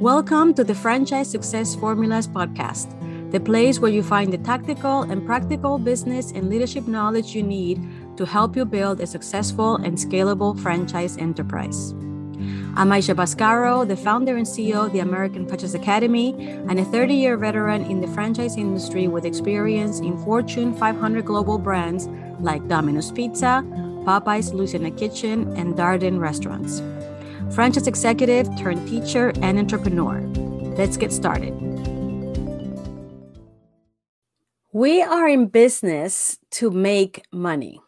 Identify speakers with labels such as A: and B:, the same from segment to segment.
A: Welcome to the Franchise Success Formulas podcast, the place where you find the tactical and practical business and leadership knowledge you need to help you build a successful and scalable franchise enterprise. I'm Aicha Bascaro, the founder and CEO of the American Franchise Academy, and a 30 year veteran in the franchise industry with experience in Fortune 500 global brands like Domino's Pizza, Popeyes Louisiana Kitchen, and Darden Restaurants franchise executive turned teacher and entrepreneur. Let's get started. We are in business to make money.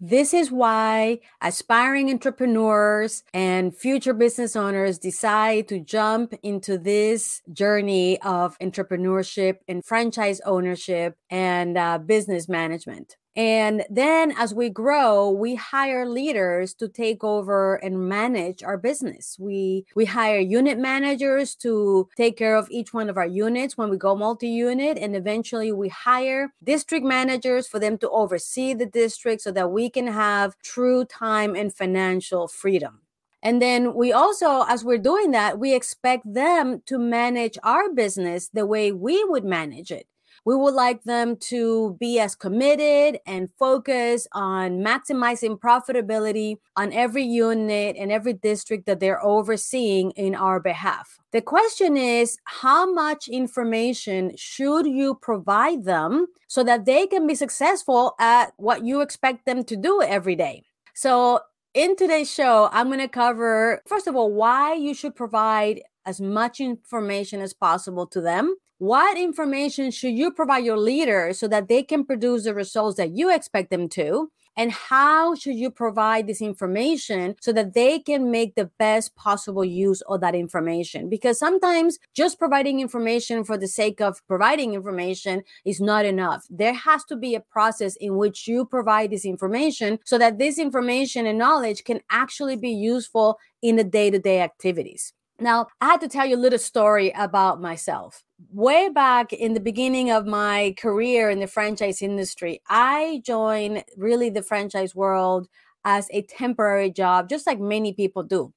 A: This is why aspiring entrepreneurs and future business owners decide to jump into this journey of entrepreneurship and franchise ownership and uh, business management. And then as we grow, we hire leaders to take over and manage our business. We we hire unit managers to take care of each one of our units when we go multi-unit and eventually we hire district managers for them to oversee the district so that we can have true time and financial freedom. And then we also, as we're doing that, we expect them to manage our business the way we would manage it. We would like them to be as committed and focused on maximizing profitability on every unit and every district that they're overseeing in our behalf. The question is how much information should you provide them so that they can be successful at what you expect them to do every day? So, in today's show, I'm going to cover, first of all, why you should provide as much information as possible to them what information should you provide your leader so that they can produce the results that you expect them to? And how should you provide this information so that they can make the best possible use of that information? Because sometimes just providing information for the sake of providing information is not enough. There has to be a process in which you provide this information so that this information and knowledge can actually be useful in the day to day activities. Now, I had to tell you a little story about myself. Way back in the beginning of my career in the franchise industry, I joined really the franchise world as a temporary job, just like many people do.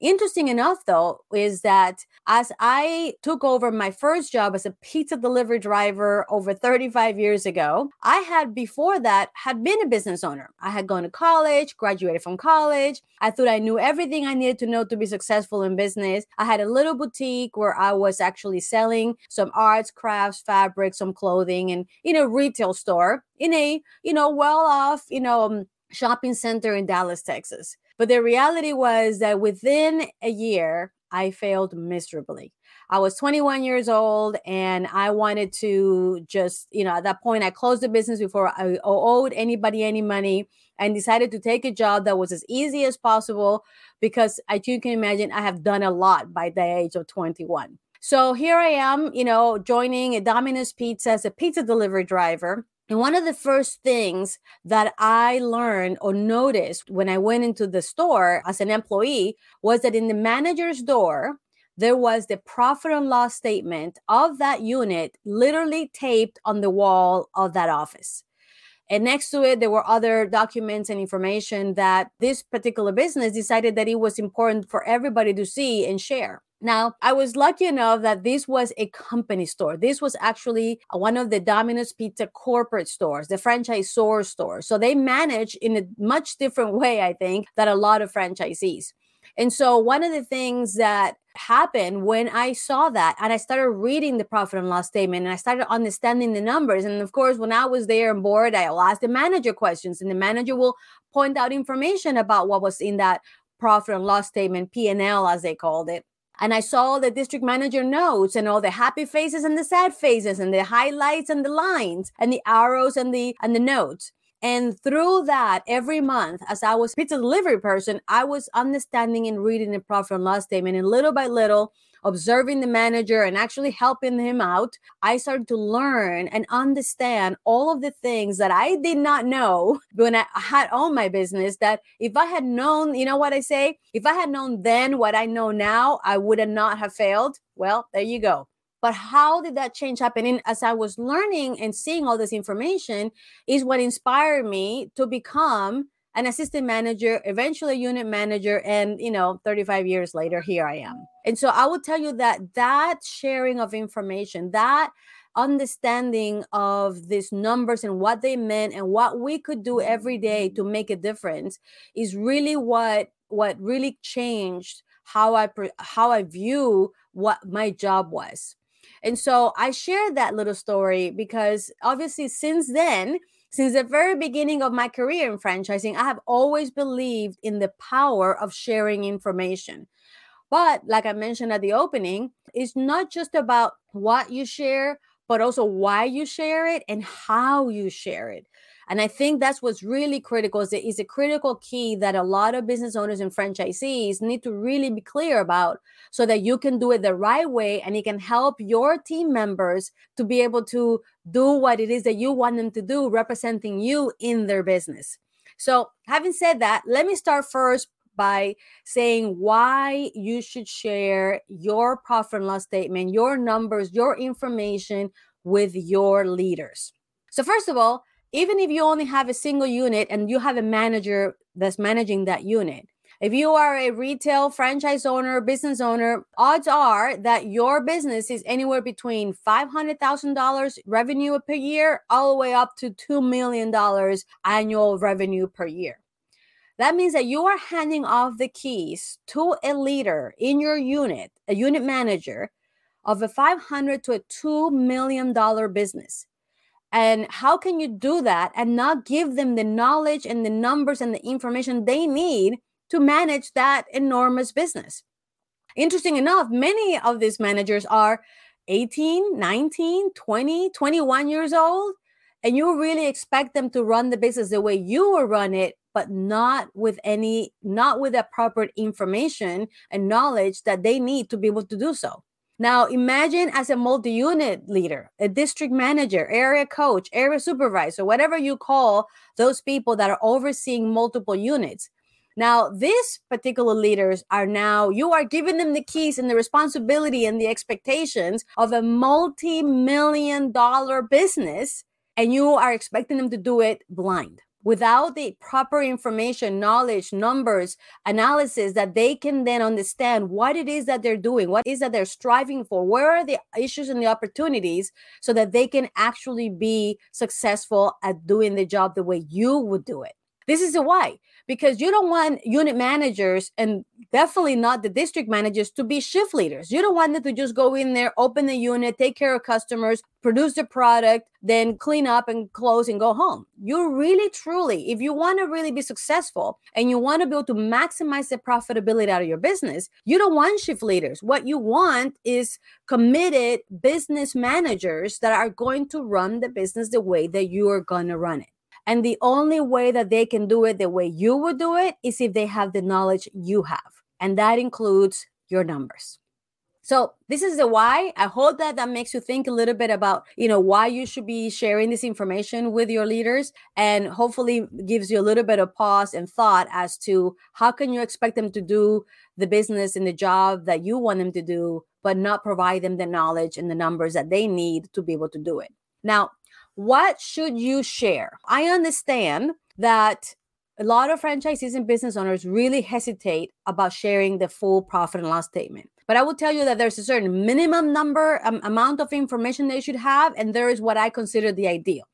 A: Interesting enough, though, is that as I took over my first job as a pizza delivery driver over 35 years ago, I had before that had been a business owner. I had gone to college, graduated from college. I thought I knew everything I needed to know to be successful in business. I had a little boutique where I was actually selling some arts, crafts, fabric, some clothing, and in a retail store in a you know well off you know um, shopping center in Dallas, Texas. But the reality was that within a year, I failed miserably. I was 21 years old and I wanted to just, you know, at that point, I closed the business before I owed anybody any money and decided to take a job that was as easy as possible because as you can imagine, I have done a lot by the age of 21. So here I am, you know, joining a Domino's Pizza as a pizza delivery driver. And one of the first things that I learned or noticed when I went into the store as an employee was that in the manager's door, there was the profit and loss statement of that unit literally taped on the wall of that office. And next to it, there were other documents and information that this particular business decided that it was important for everybody to see and share. Now, I was lucky enough that this was a company store. This was actually uh, one of the Domino's Pizza corporate stores, the franchisor store. So they manage in a much different way, I think, that a lot of franchisees. And so one of the things that happened when I saw that and I started reading the profit and loss statement and I started understanding the numbers. And of course, when I was there on board, I'll ask the manager questions and the manager will point out information about what was in that profit and loss statement, P&L as they called it and I saw the district manager notes and all the happy faces and the sad faces and the highlights and the lines and the arrows and the and the notes. And through that, every month, as I was pizza delivery person, I was understanding and reading the profit and loss statement, and little by little, observing the manager and actually helping him out, I started to learn and understand all of the things that I did not know when I had owned my business. That if I had known, you know what I say? If I had known then what I know now, I would have not have failed. Well, there you go. But how did that change happen? And as I was learning and seeing all this information, is what inspired me to become an assistant manager, eventually a unit manager, and you know, 35 years later, here I am. And so I will tell you that that sharing of information, that understanding of these numbers and what they meant and what we could do every day to make a difference is really what what really changed how I how I view what my job was. And so I shared that little story because obviously since then since the very beginning of my career in franchising, I have always believed in the power of sharing information. But like I mentioned at the opening, it's not just about what you share, but also why you share it and how you share it. And I think that's what's really critical is, is a critical key that a lot of business owners and franchisees need to really be clear about so that you can do it the right way and it can help your team members to be able to do what it is that you want them to do, representing you in their business. So, having said that, let me start first by saying why you should share your profit and loss statement, your numbers, your information with your leaders. So, first of all, even if you only have a single unit and you have a manager that's managing that unit, if you are a retail franchise owner, business owner, odds are that your business is anywhere between $500,000 revenue per year all the way up to $2 million annual revenue per year. That means that you are handing off the keys to a leader in your unit, a unit manager of a 500 to a $2 million business. And how can you do that and not give them the knowledge and the numbers and the information they need to manage that enormous business? Interesting enough, many of these managers are 18, 19, 20, 21 years old. And you really expect them to run the business the way you will run it, but not with any, not with the proper information and knowledge that they need to be able to do so. Now, imagine as a multi unit leader, a district manager, area coach, area supervisor, whatever you call those people that are overseeing multiple units. Now, these particular leaders are now, you are giving them the keys and the responsibility and the expectations of a multi million dollar business, and you are expecting them to do it blind without the proper information, knowledge, numbers, analysis that they can then understand what it is that they're doing, what is that they're striving for, where are the issues and the opportunities so that they can actually be successful at doing the job the way you would do it. This is the why because you don't want unit managers and definitely not the district managers to be shift leaders. You don't want them to just go in there, open the unit, take care of customers, produce the product, then clean up and close and go home. You really, truly, if you want to really be successful and you want to be able to maximize the profitability out of your business, you don't want shift leaders. What you want is committed business managers that are going to run the business the way that you are going to run it. And the only way that they can do it the way you would do it is if they have the knowledge you have. And that includes your numbers. So this is the why. I hope that that makes you think a little bit about, you know, why you should be sharing this information with your leaders and hopefully gives you a little bit of pause and thought as to how can you expect them to do the business and the job that you want them to do, but not provide them the knowledge and the numbers that they need to be able to do it. Now, what should you share? I understand that a lot of franchisees and business owners really hesitate about sharing the full profit and loss statement. But I will tell you that there's a certain minimum number um, amount of information they should have, and there is what I consider the ideal.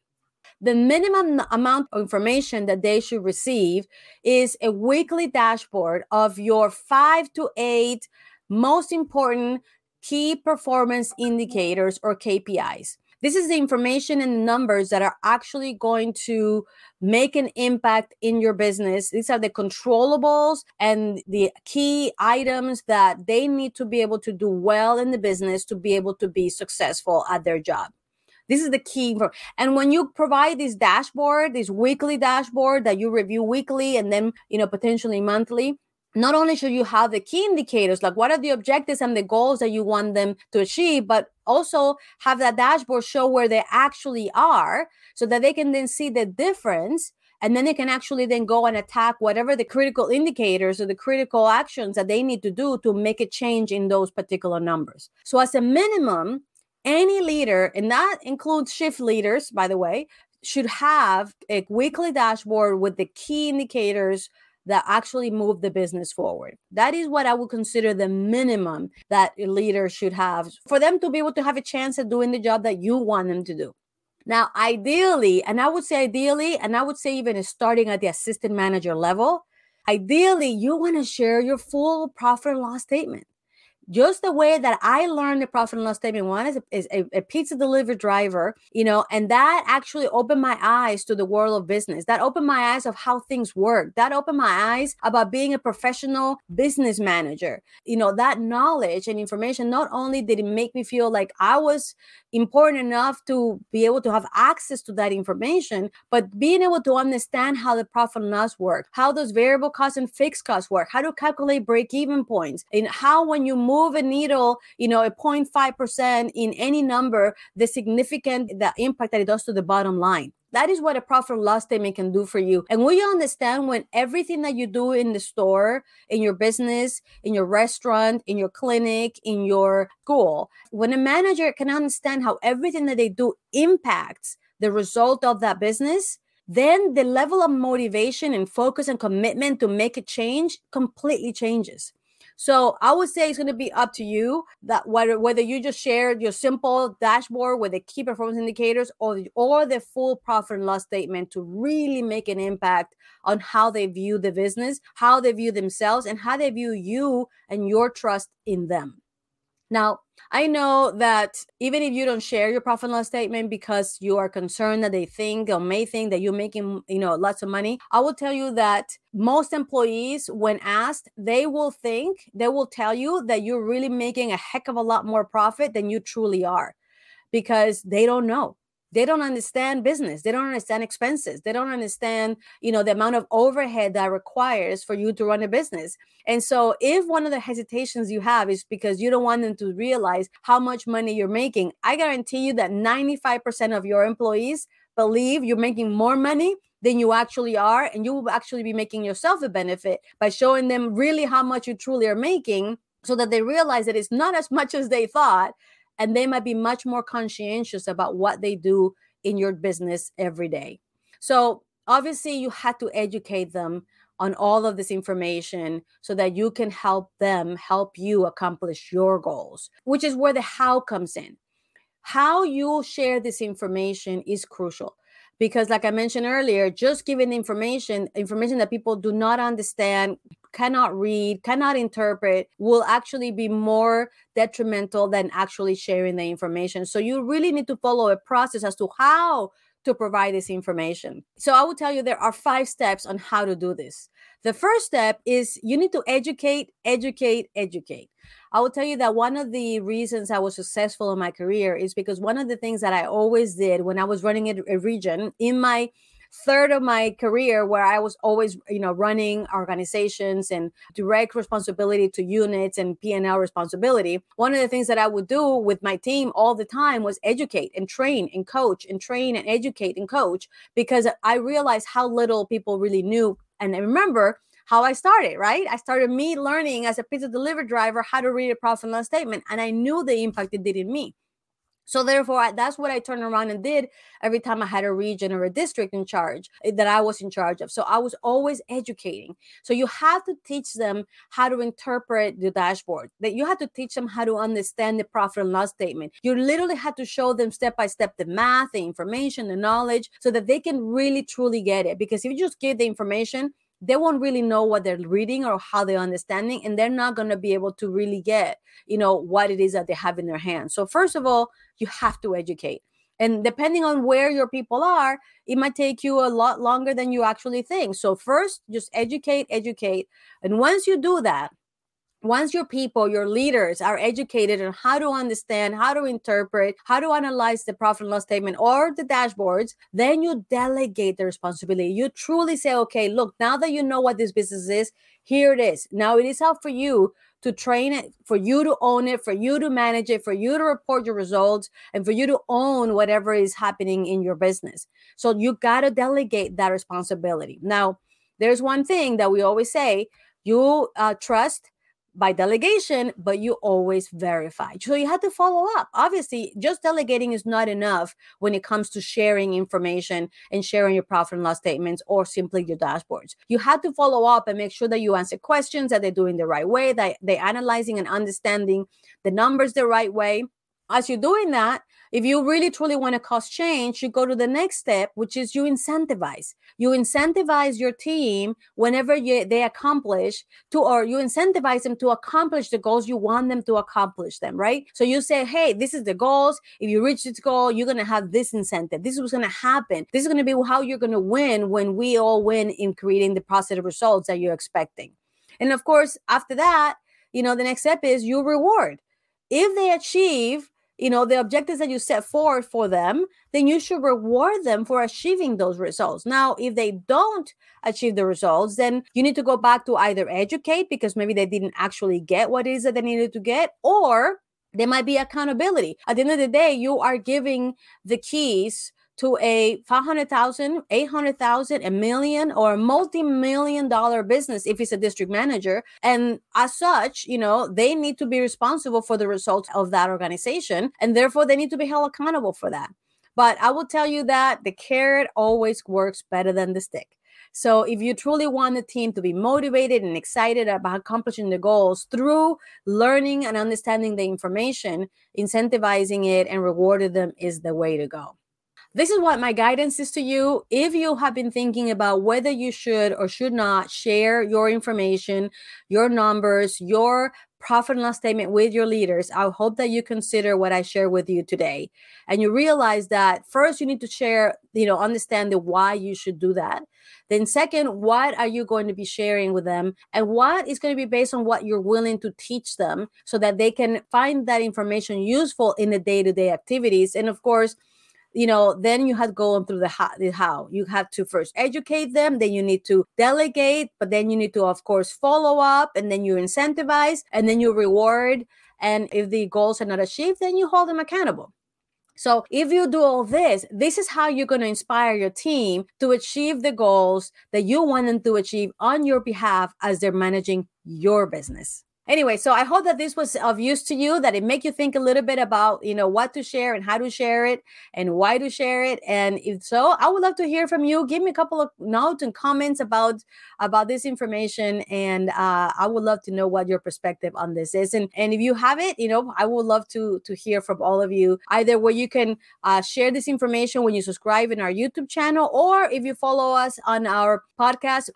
A: The minimum amount of information that they should receive is a weekly dashboard of your five to eight most important key performance indicators or KPIs. This is the information and numbers that are actually going to make an impact in your business. These are the controllables and the key items that they need to be able to do well in the business to be able to be successful at their job. This is the key. And when you provide this dashboard, this weekly dashboard that you review weekly and then, you know, potentially monthly, not only should you have the key indicators, like what are the objectives and the goals that you want them to achieve, but also have that dashboard show where they actually are so that they can then see the difference and then they can actually then go and attack whatever the critical indicators or the critical actions that they need to do to make a change in those particular numbers. So as a minimum any leader and that includes shift leaders by the way should have a weekly dashboard with the key indicators that actually move the business forward. That is what I would consider the minimum that a leader should have for them to be able to have a chance at doing the job that you want them to do. Now, ideally, and I would say ideally, and I would say even starting at the assistant manager level, ideally, you want to share your full profit and loss statement just the way that I learned the profit and loss statement one is, a, is a, a, pizza delivery driver, you know, and that actually opened my eyes to the world of business. That opened my eyes of how things work. That opened my eyes about being a professional business manager. You know, that knowledge and information not only did it make me feel like I was important enough to be able to have access to that information, but being able to understand how the profit and loss work, how those variable costs and fixed costs work, how to calculate break even points, and how when you move move a needle, you know, a 0.5% in any number, the significant the impact that it does to the bottom line. That is what a profit and loss statement can do for you. And will you understand when everything that you do in the store, in your business, in your restaurant, in your clinic, in your school, when a manager can understand how everything that they do impacts the result of that business, then the level of motivation and focus and commitment to make a change completely changes. So I would say it's going to be up to you that whether whether you just share your simple dashboard with the key performance indicators or the, or the full profit and loss statement to really make an impact on how they view the business, how they view themselves, and how they view you and your trust in them. Now, I know that even if you don't share your profit and loss statement because you are concerned that they think or may think that you're making, you know, lots of money, I will tell you that most employees, when asked, they will think, they will tell you that you're really making a heck of a lot more profit than you truly are because they don't know they don't understand business they don't understand expenses they don't understand you know the amount of overhead that requires for you to run a business. And so if one of the hesitations you have is because you don't want them to realize how much money you're making i guarantee you that 95% of your employees believe you're making more money than you actually are and you will actually be making yourself a benefit by showing them really how much you truly are making so that they realize that it's not as much as they thought and they might be much more conscientious about what they do in your business every day. So, obviously, you had to educate them on all of this information so that you can help them help you accomplish your goals, which is where the how comes in. How you share this information is crucial because like i mentioned earlier just giving information information that people do not understand cannot read, cannot interpret, will actually be more detrimental than actually sharing the information. So you really need to follow a process as to how to provide this information. So I will tell you there are five steps on how to do this. The first step is you need to educate, educate, educate. I will tell you that one of the reasons I was successful in my career is because one of the things that I always did when I was running a, region in my third of my career where I was always, you know, running organizations and direct responsibility to units and P&L responsibility. One of the things that I would do with my team all the time was educate and train and coach and train and educate and coach because I realized how little people really knew. And I remember how I started, right? I started me learning as a pizza delivery driver how to read a profit and loss statement, and I knew the impact it did in me. So therefore, I, that's what I turned around and did every time I had a region or a district in charge eh, that I was in charge of. So I was always educating. So you have to teach them how to interpret the dashboard. That you have to teach them how to understand the profit and loss statement. You literally have to show them step by step the math, the information, the knowledge, so that they can really truly get it. Because if you just give the information, they won't really know what they're reading or how they're understanding and they're not going to be able to really get you know what it is that they have in their hands. So first of all you have to educate. And depending on where your people are it might take you a lot longer than you actually think. So first just educate educate. And once you do that once your people, your leaders are educated on how to understand, how to interpret, how to analyze the profit and loss statement or the dashboards, then you delegate the responsibility. You truly say, okay, look, now that you know what this business is, here it is. Now it is up for you to train it, for you to own it, for you to manage it, for you to report your results, and for you to own whatever is happening in your business. So you got to delegate that responsibility. Now, there's one thing that we always say you uh, trust by delegation, but you always verify. So you have to follow up. Obviously, just delegating is not enough when it comes to sharing information and sharing your profit and loss statements or simply your dashboards. You have to follow up and make sure that you answer questions, that they're doing the right way, that they're analyzing and understanding the numbers the right way. As you're doing that, if you really truly want to cause change, you go to the next step, which is you incentivize. You incentivize your team whenever you, they accomplish to, or you incentivize them to accomplish the goals you want them to accomplish them, right? So you say, hey, this is the goals. If you reach this goal, you're going to have this incentive. This is what's going to happen. This is going to be how you're going to win when we all win in creating the positive results that you're expecting. And of course, after that, you know, the next step is you reward. If they achieve you know the objectives that you set forward for them then you should reward them for achieving those results. Now if they don't achieve the results then you need to go back to either educate because maybe they didn't actually get what it is that they needed to get or there might be accountability. At the end of the day you are giving the keys to a 500,000, 800,000, a million or a multi-million dollar business if it's a district manager. And as such, you know, they need to be responsible for the results of that organization. And therefore they need to be held accountable for that. But I will tell you that the carrot always works better than the stick. So if you truly want the team to be motivated and excited about accomplishing the goals through learning and understanding the information, incentivizing it and rewarding them is the way to go. This is what my guidance is to you. If you have been thinking about whether you should or should not share your information, your numbers, your profit and loss statement with your leaders, I hope that you consider what I share with you today. And you realize that first you need to share, you know, understand the why you should do that. Then second, what are you going to be sharing with them? And what is going to be based on what you're willing to teach them so that they can find that information useful in the day-to-day activities. And of course, you know, then you have to go on through the how, the how. You have to first educate them, then you need to delegate, but then you need to, of course, follow up, and then you incentivize, and then you reward. And if the goals are not achieved, then you hold them accountable. So, if you do all this, this is how you're going to inspire your team to achieve the goals that you want them to achieve on your behalf as they're managing your business anyway so i hope that this was of use to you that it make you think a little bit about you know what to share and how to share it and why to share it. And if so i would love to hear from you. Give me a couple of notes and comments about about this information. And uh, i would love to know what your perspective on this is. And and if you have it you know i would love to to hear from all of you. Either where you can uh, share this information when you subscribe in our youtube channel or if you follow us on our podcast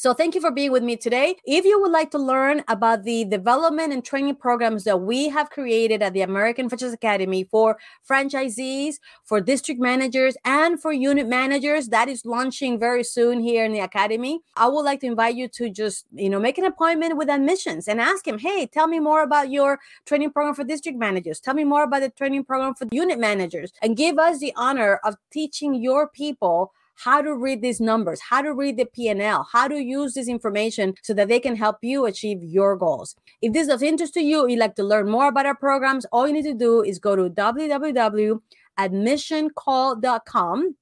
A: so thank you for being with me today. If you would like to learn about the development and training programs that we have created at the American Franchise Academy for franchisees, for district managers, and for unit managers, that is launching very soon here in the academy. I would like to invite you to just, you know, make an appointment with admissions and ask him, hey, tell me more about your training program for district managers. Tell me more about the training program for unit managers and give us the honor of teaching your people how to read these numbers, how to read the P&L, how to use this information so that they can help you achieve your goals. If this is of interest to you, you'd like to learn more about our programs, all you need to do is go to www.admissioncall.com.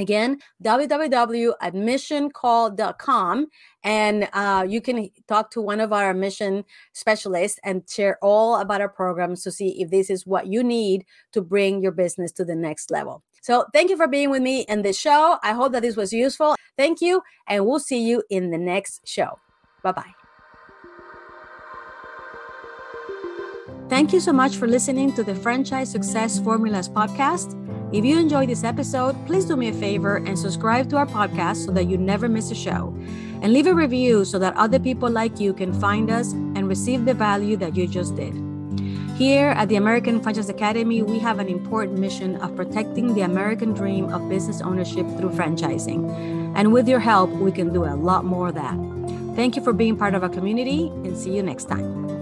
A: Again, www.admissioncall.com, and uh, you can talk to one of our admission specialists and share all about our programs to see if this is what you need to bring your business to the next level. So thank you for being with me in this show. I hope that this was useful. Thank you, and we'll see you in the next show. Bye bye. Thank you so much for listening to the Franchise Success Formulas podcast. If you enjoyed this episode, please do me a favor and subscribe to our podcast so that you never miss a show. And leave a review so that other people like you can find us and receive the value that you just did. Here at the American Franchise Academy, we have an important mission of protecting the American dream of business ownership through franchising. And with your help, we can do a lot more of that. Thank you for being part of our community and see you next time.